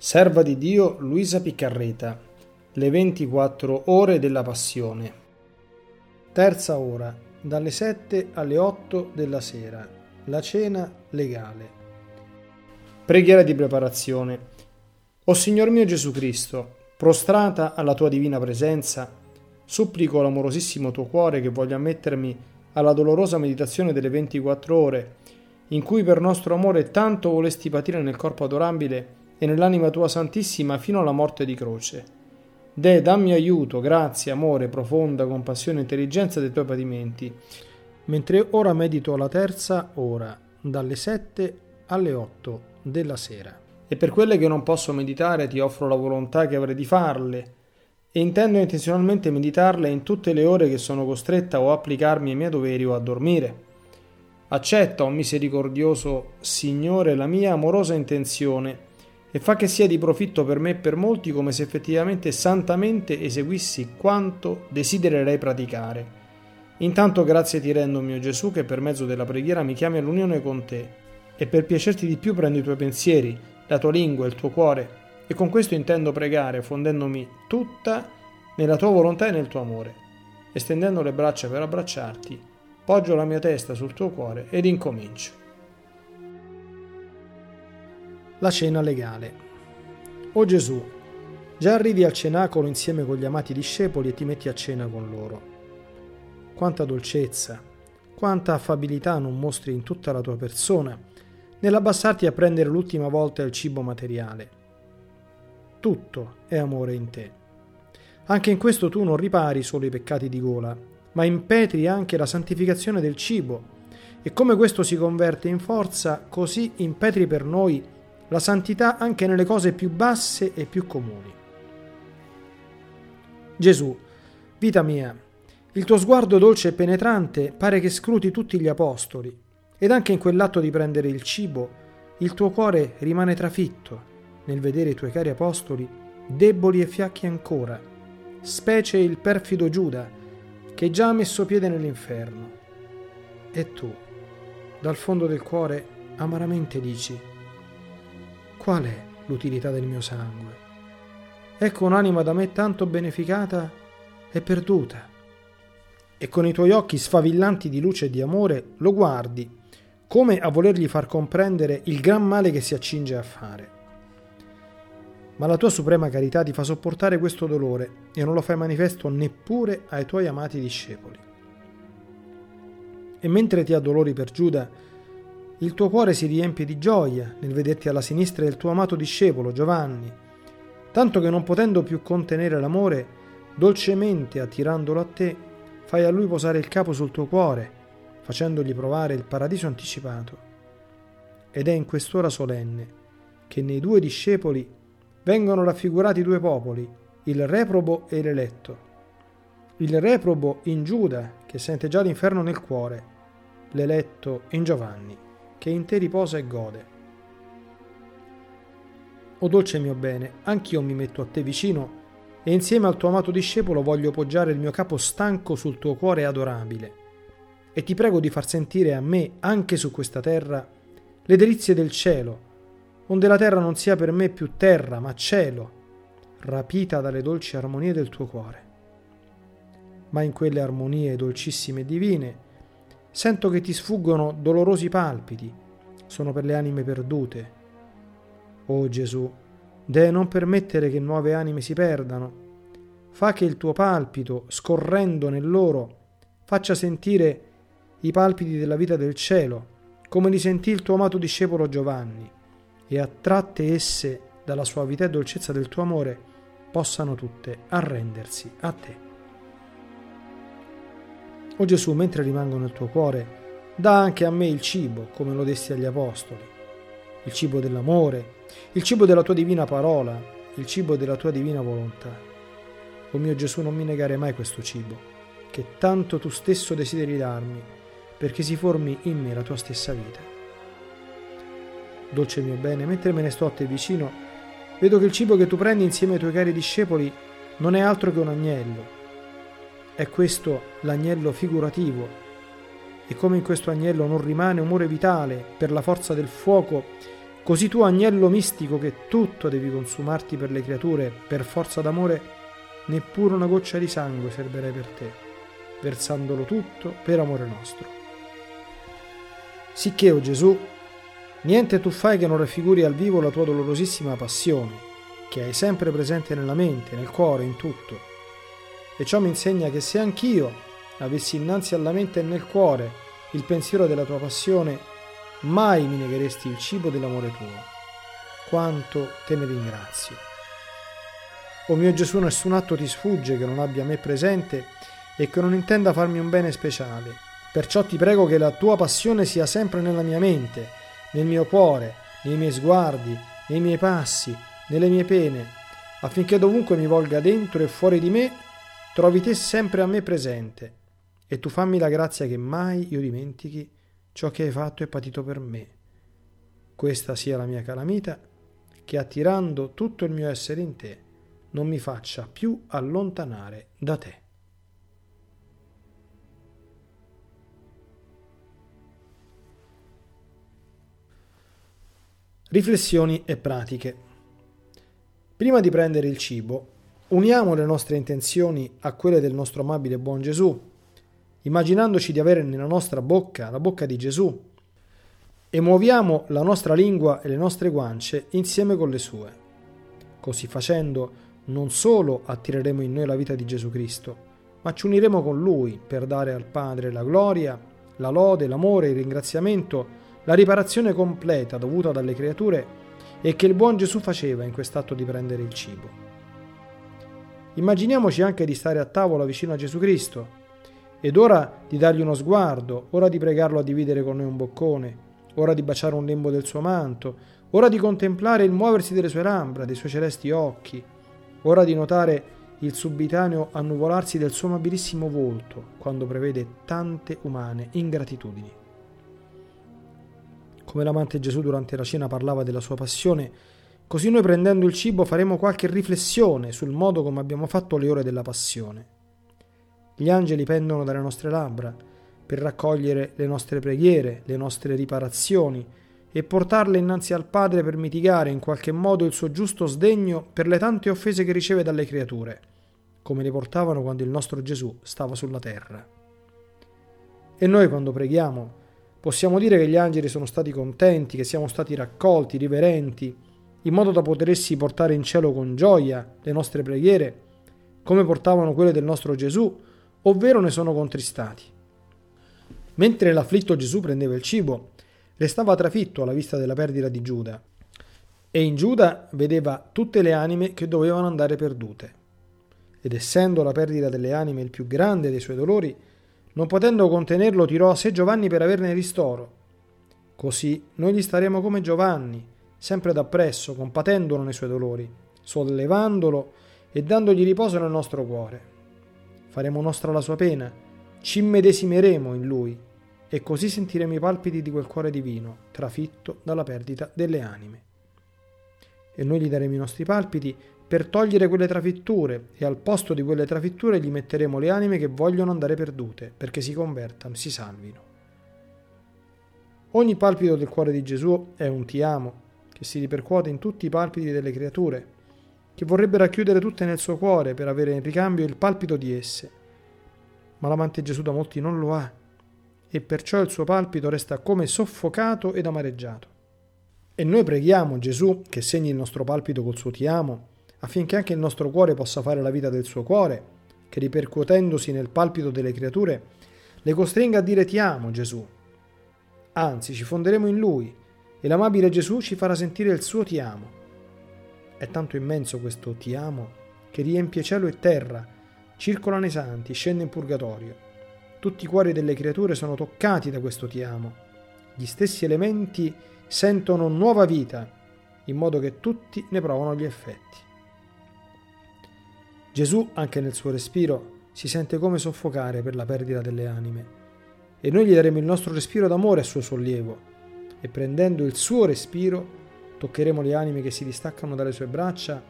Serva di Dio Luisa Piccarreta. Le 24 ore della Passione. Terza ora, dalle 7 alle 8 della sera. La cena legale. Preghiera di preparazione. O Signor mio Gesù Cristo, prostrata alla tua divina presenza, supplico l'amorosissimo tuo cuore che voglia mettermi alla dolorosa meditazione delle 24 ore, in cui per nostro amore tanto volesti patire nel corpo adorabile e nell'anima tua santissima fino alla morte di croce. De, dammi aiuto, grazie, amore, profonda compassione e intelligenza dei tuoi patimenti, mentre ora medito la terza ora, dalle sette alle otto della sera. E per quelle che non posso meditare ti offro la volontà che avrei di farle, e intendo intenzionalmente meditarle in tutte le ore che sono costretta o a applicarmi ai miei doveri o a dormire. Accetta, o oh misericordioso Signore, la mia amorosa intenzione, e fa che sia di profitto per me e per molti come se effettivamente santamente eseguissi quanto desidererei praticare. Intanto grazie ti rendo, mio Gesù, che per mezzo della preghiera mi chiami all'unione con te, e per piacerti di più prendo i tuoi pensieri, la tua lingua, il tuo cuore, e con questo intendo pregare, fondendomi tutta nella tua volontà e nel tuo amore. Estendendo le braccia per abbracciarti, poggio la mia testa sul tuo cuore ed incomincio. La cena legale. O Gesù, già arrivi al cenacolo insieme con gli amati discepoli e ti metti a cena con loro. Quanta dolcezza, quanta affabilità non mostri in tutta la tua persona nell'abbassarti a prendere l'ultima volta il cibo materiale. Tutto è amore in te. Anche in questo tu non ripari solo i peccati di gola, ma impetri anche la santificazione del cibo. E come questo si converte in forza, così impetri per noi la santità anche nelle cose più basse e più comuni. Gesù, vita mia, il tuo sguardo dolce e penetrante pare che scruti tutti gli apostoli, ed anche in quell'atto di prendere il cibo, il tuo cuore rimane trafitto nel vedere i tuoi cari apostoli deboli e fiacchi ancora, specie il perfido Giuda, che già ha messo piede nell'inferno. E tu, dal fondo del cuore, amaramente dici, Qual è l'utilità del mio sangue? Ecco un'anima da me tanto beneficata e perduta. E con i tuoi occhi sfavillanti di luce e di amore lo guardi, come a volergli far comprendere il gran male che si accinge a fare. Ma la tua suprema carità ti fa sopportare questo dolore e non lo fai manifesto neppure ai tuoi amati discepoli. E mentre ti addolori per Giuda, il tuo cuore si riempie di gioia nel vederti alla sinistra del tuo amato discepolo Giovanni, tanto che non potendo più contenere l'amore, dolcemente attirandolo a te, fai a lui posare il capo sul tuo cuore, facendogli provare il paradiso anticipato. Ed è in quest'ora solenne che nei due discepoli vengono raffigurati due popoli, il reprobo e l'eletto. Il reprobo in Giuda, che sente già l'inferno nel cuore, l'eletto in Giovanni che in te riposa e gode. O dolce mio bene, anch'io mi metto a te vicino e insieme al tuo amato discepolo voglio poggiare il mio capo stanco sul tuo cuore adorabile. E ti prego di far sentire a me, anche su questa terra, le delizie del cielo, onde la terra non sia per me più terra, ma cielo, rapita dalle dolci armonie del tuo cuore. Ma in quelle armonie dolcissime e divine, Sento che ti sfuggono dolorosi palpiti, sono per le anime perdute. Oh Gesù, dee non permettere che nuove anime si perdano. Fa che il tuo palpito, scorrendo nel loro, faccia sentire i palpiti della vita del cielo, come li sentì il tuo amato discepolo Giovanni, e attratte esse dalla suavità e dolcezza del tuo amore, possano tutte arrendersi a te. O Gesù, mentre rimango nel tuo cuore, dà anche a me il cibo, come lo desti agli Apostoli, il cibo dell'amore, il cibo della tua divina parola, il cibo della tua divina volontà. O mio Gesù, non mi negare mai questo cibo, che tanto tu stesso desideri darmi, perché si formi in me la tua stessa vita. Dolce mio bene, mentre me ne sto a te vicino, vedo che il cibo che tu prendi insieme ai tuoi cari discepoli non è altro che un agnello, è questo l'agnello figurativo. E come in questo agnello non rimane umore vitale per la forza del fuoco, Così tu, agnello mistico, che tutto devi consumarti per le creature, per forza d'amore, neppure una goccia di sangue servirei per te, versandolo tutto per amore nostro. Sicché, o oh Gesù, niente tu fai che non raffiguri al vivo la tua dolorosissima passione, che hai sempre presente nella mente, nel cuore, in tutto. E ciò mi insegna che se anch'io avessi innanzi alla mente e nel cuore il pensiero della tua passione, mai mi negheresti il cibo dell'amore tuo. Quanto te ne ringrazio. O mio Gesù, nessun atto ti sfugge che non abbia me presente e che non intenda farmi un bene speciale. Perciò ti prego che la tua passione sia sempre nella mia mente, nel mio cuore, nei miei sguardi, nei miei passi, nelle mie pene, affinché dovunque mi volga dentro e fuori di me, trovi te sempre a me presente. E tu fammi la grazia che mai io dimentichi ciò che hai fatto e patito per me. Questa sia la mia calamita, che attirando tutto il mio essere in te, non mi faccia più allontanare da te. Riflessioni e pratiche. Prima di prendere il cibo, uniamo le nostre intenzioni a quelle del nostro amabile buon Gesù immaginandoci di avere nella nostra bocca la bocca di Gesù e muoviamo la nostra lingua e le nostre guance insieme con le sue. Così facendo non solo attireremo in noi la vita di Gesù Cristo, ma ci uniremo con Lui per dare al Padre la gloria, la lode, l'amore, il ringraziamento, la riparazione completa dovuta dalle creature e che il buon Gesù faceva in quest'atto di prendere il cibo. Immaginiamoci anche di stare a tavola vicino a Gesù Cristo ed ora di dargli uno sguardo, ora di pregarlo a dividere con noi un boccone, ora di baciare un lembo del suo manto, ora di contemplare il muoversi delle sue labbra, dei suoi celesti occhi, ora di notare il subitaneo annuvolarsi del suo amabilissimo volto quando prevede tante umane ingratitudini. Come l'amante Gesù durante la cena parlava della sua passione, così noi prendendo il cibo faremo qualche riflessione sul modo come abbiamo fatto le ore della passione. Gli angeli pendono dalle nostre labbra per raccogliere le nostre preghiere, le nostre riparazioni e portarle innanzi al Padre per mitigare in qualche modo il suo giusto sdegno per le tante offese che riceve dalle creature, come le portavano quando il nostro Gesù stava sulla terra. E noi quando preghiamo possiamo dire che gli angeli sono stati contenti, che siamo stati raccolti, riverenti, in modo da potersi portare in cielo con gioia le nostre preghiere, come portavano quelle del nostro Gesù, ovvero ne sono contristati. Mentre l'afflitto Gesù prendeva il cibo, restava trafitto alla vista della perdita di Giuda, e in Giuda vedeva tutte le anime che dovevano andare perdute. Ed essendo la perdita delle anime il più grande dei suoi dolori, non potendo contenerlo tirò a sé Giovanni per averne ristoro. Così noi gli staremo come Giovanni, sempre dappresso, compatendolo nei suoi dolori, sollevandolo e dandogli riposo nel nostro cuore faremo nostra la sua pena, ci immedesimeremo in lui e così sentiremo i palpiti di quel cuore divino, trafitto dalla perdita delle anime. E noi gli daremo i nostri palpiti per togliere quelle trafitture e al posto di quelle trafitture gli metteremo le anime che vogliono andare perdute, perché si convertano, si salvino. Ogni palpito del cuore di Gesù è un ti amo, che si ripercuote in tutti i palpiti delle creature, che vorrebbe racchiudere tutte nel suo cuore per avere in ricambio il palpito di esse. Ma l'amante Gesù da molti non lo ha, e perciò il suo palpito resta come soffocato ed amareggiato. E noi preghiamo Gesù che segni il nostro palpito col suo ti amo, affinché anche il nostro cuore possa fare la vita del suo cuore, che ripercuotendosi nel palpito delle creature, le costringa a dire ti amo Gesù. Anzi, ci fonderemo in lui, e l'amabile Gesù ci farà sentire il suo ti amo è tanto immenso questo ti amo che riempie cielo e terra, circola nei santi, scende in purgatorio. Tutti i cuori delle creature sono toccati da questo ti amo. Gli stessi elementi sentono nuova vita, in modo che tutti ne provano gli effetti. Gesù, anche nel suo respiro, si sente come soffocare per la perdita delle anime. E noi gli daremo il nostro respiro d'amore a suo sollievo, e prendendo il suo respiro Toccheremo le anime che si distaccano dalle sue braccia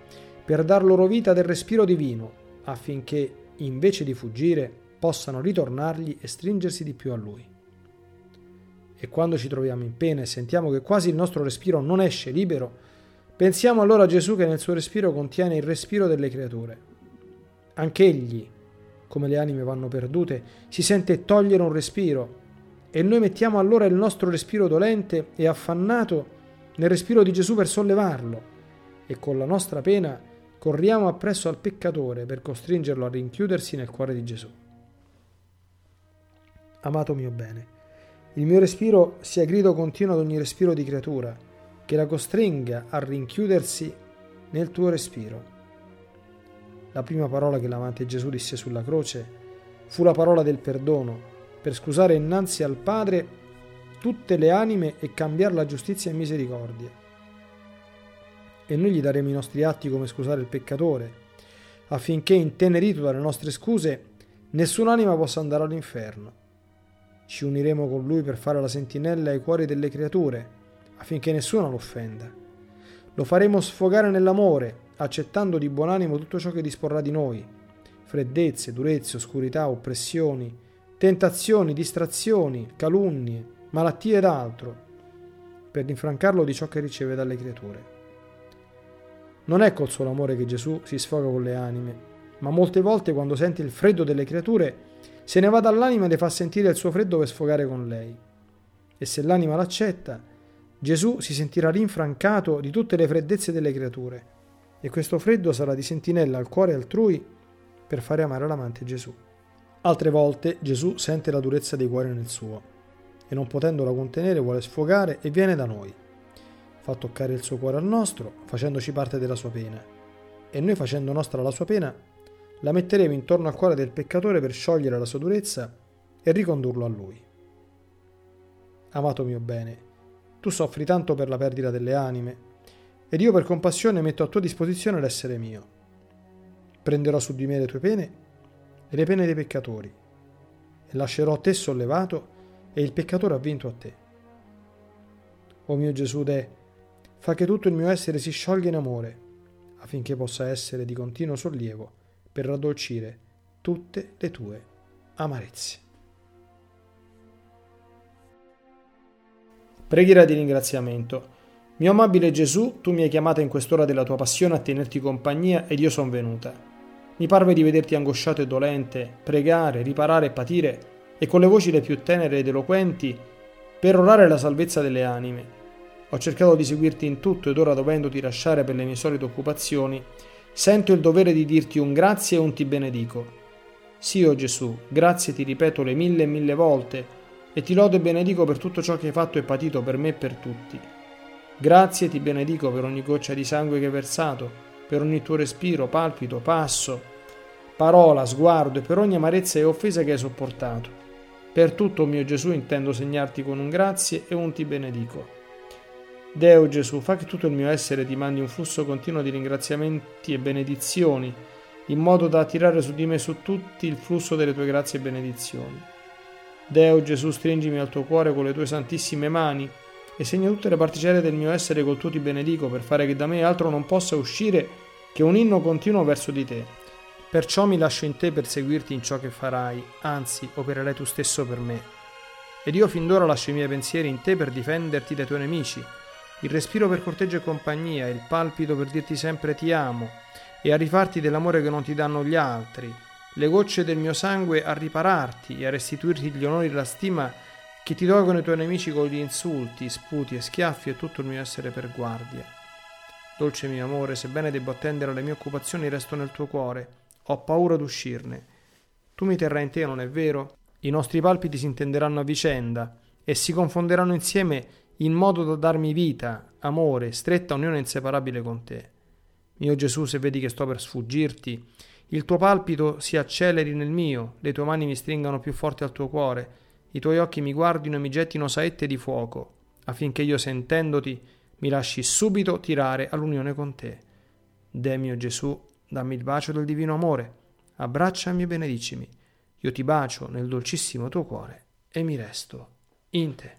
per dar loro vita del respiro divino, affinché, invece di fuggire, possano ritornargli e stringersi di più a lui. e quando ci troviamo in pena e sentiamo che quasi il nostro respiro non esce libero, pensiamo allora a Gesù che nel suo respiro contiene il respiro delle creature. Anch'egli, come le anime vanno perdute, si sente togliere un respiro e noi mettiamo allora il nostro respiro dolente e affannato nel respiro di Gesù per sollevarlo e con la nostra pena corriamo appresso al peccatore per costringerlo a rinchiudersi nel cuore di Gesù. Amato mio bene, il mio respiro sia grido continuo ad ogni respiro di creatura, che la costringa a rinchiudersi nel tuo respiro. La prima parola che l'amante Gesù disse sulla croce fu la parola del perdono, per scusare innanzi al Padre tutte le anime e cambiare la giustizia in misericordia e noi gli daremo i nostri atti come scusare il peccatore, affinché, intenerito dalle nostre scuse, nessun'anima possa andare all'inferno. Ci uniremo con lui per fare la sentinella ai cuori delle creature, affinché nessuno lo offenda. Lo faremo sfogare nell'amore, accettando di buon animo tutto ciò che disporrà di noi, freddezze, durezze, oscurità, oppressioni, tentazioni, distrazioni, calunnie, malattie ed altro, per rinfrancarlo di ciò che riceve dalle creature. Non è col solo amore che Gesù si sfoga con le anime, ma molte volte quando sente il freddo delle creature se ne va dall'anima e le fa sentire il suo freddo per sfogare con lei. E se l'anima l'accetta, Gesù si sentirà rinfrancato di tutte le freddezze delle creature, e questo freddo sarà di sentinella al cuore altrui per fare amare l'amante Gesù. Altre volte Gesù sente la durezza dei cuori nel suo, e non potendola contenere vuole sfogare e viene da noi fa toccare il suo cuore al nostro, facendoci parte della sua pena. E noi facendo nostra la sua pena, la metteremo intorno al cuore del peccatore per sciogliere la sua durezza e ricondurlo a lui. Amato mio bene, tu soffri tanto per la perdita delle anime, ed io per compassione metto a tua disposizione l'essere mio. Prenderò su di me le tue pene e le pene dei peccatori, e lascerò te sollevato e il peccatore ha vinto a te. O mio Gesù, de, fa che tutto il mio essere si sciolga in amore, affinché possa essere di continuo sollievo per raddolcire tutte le tue amarezze. Preghiera di ringraziamento. Mio amabile Gesù, tu mi hai chiamata in quest'ora della tua passione a tenerti compagnia ed io sono venuta. Mi parve di vederti angosciato e dolente, pregare, riparare e patire, e con le voci le più tenere ed eloquenti, perorare la salvezza delle anime ho cercato di seguirti in tutto ed ora dovendoti lasciare per le mie solite occupazioni, sento il dovere di dirti un grazie e un ti benedico. Sì, o oh Gesù, grazie ti ripeto le mille e mille volte e ti lodo e benedico per tutto ciò che hai fatto e patito per me e per tutti. Grazie ti benedico per ogni goccia di sangue che hai versato, per ogni tuo respiro, palpito, passo, parola, sguardo e per ogni amarezza e offesa che hai sopportato. Per tutto, mio Gesù, intendo segnarti con un grazie e un ti benedico. Deo Gesù, fa che tutto il mio essere ti mandi un flusso continuo di ringraziamenti e benedizioni, in modo da attirare su di me su tutti il flusso delle tue grazie e benedizioni. Deo Gesù, stringimi al tuo cuore con le tue santissime mani e segna tutte le particelle del mio essere col tuo ti benedico per fare che da me altro non possa uscire che un inno continuo verso di te. Perciò mi lascio in te per seguirti in ciò che farai, anzi opererai tu stesso per me. Ed io fin d'ora lascio i miei pensieri in te per difenderti dai tuoi nemici il respiro per corteggio e compagnia, il palpito per dirti sempre ti amo e a rifarti dell'amore che non ti danno gli altri, le gocce del mio sangue a ripararti e a restituirti gli onori e la stima che ti tolgono i tuoi nemici con gli insulti, sputi e schiaffi e tutto il mio essere per guardia. Dolce mio amore, sebbene debbo attendere alle mie occupazioni, resto nel tuo cuore. Ho paura d'uscirne. Tu mi terrai in te, non è vero? I nostri palpiti si intenderanno a vicenda e si confonderanno insieme in modo da darmi vita, amore, stretta unione inseparabile con te. Mio Gesù, se vedi che sto per sfuggirti, il tuo palpito si acceleri nel mio, le tue mani mi stringano più forte al tuo cuore, i tuoi occhi mi guardino e mi gettino saette di fuoco, affinché io sentendoti mi lasci subito tirare all'unione con te. De mio Gesù, dammi il bacio del divino amore, abbracciami e benedicimi. Io ti bacio nel dolcissimo tuo cuore e mi resto in te.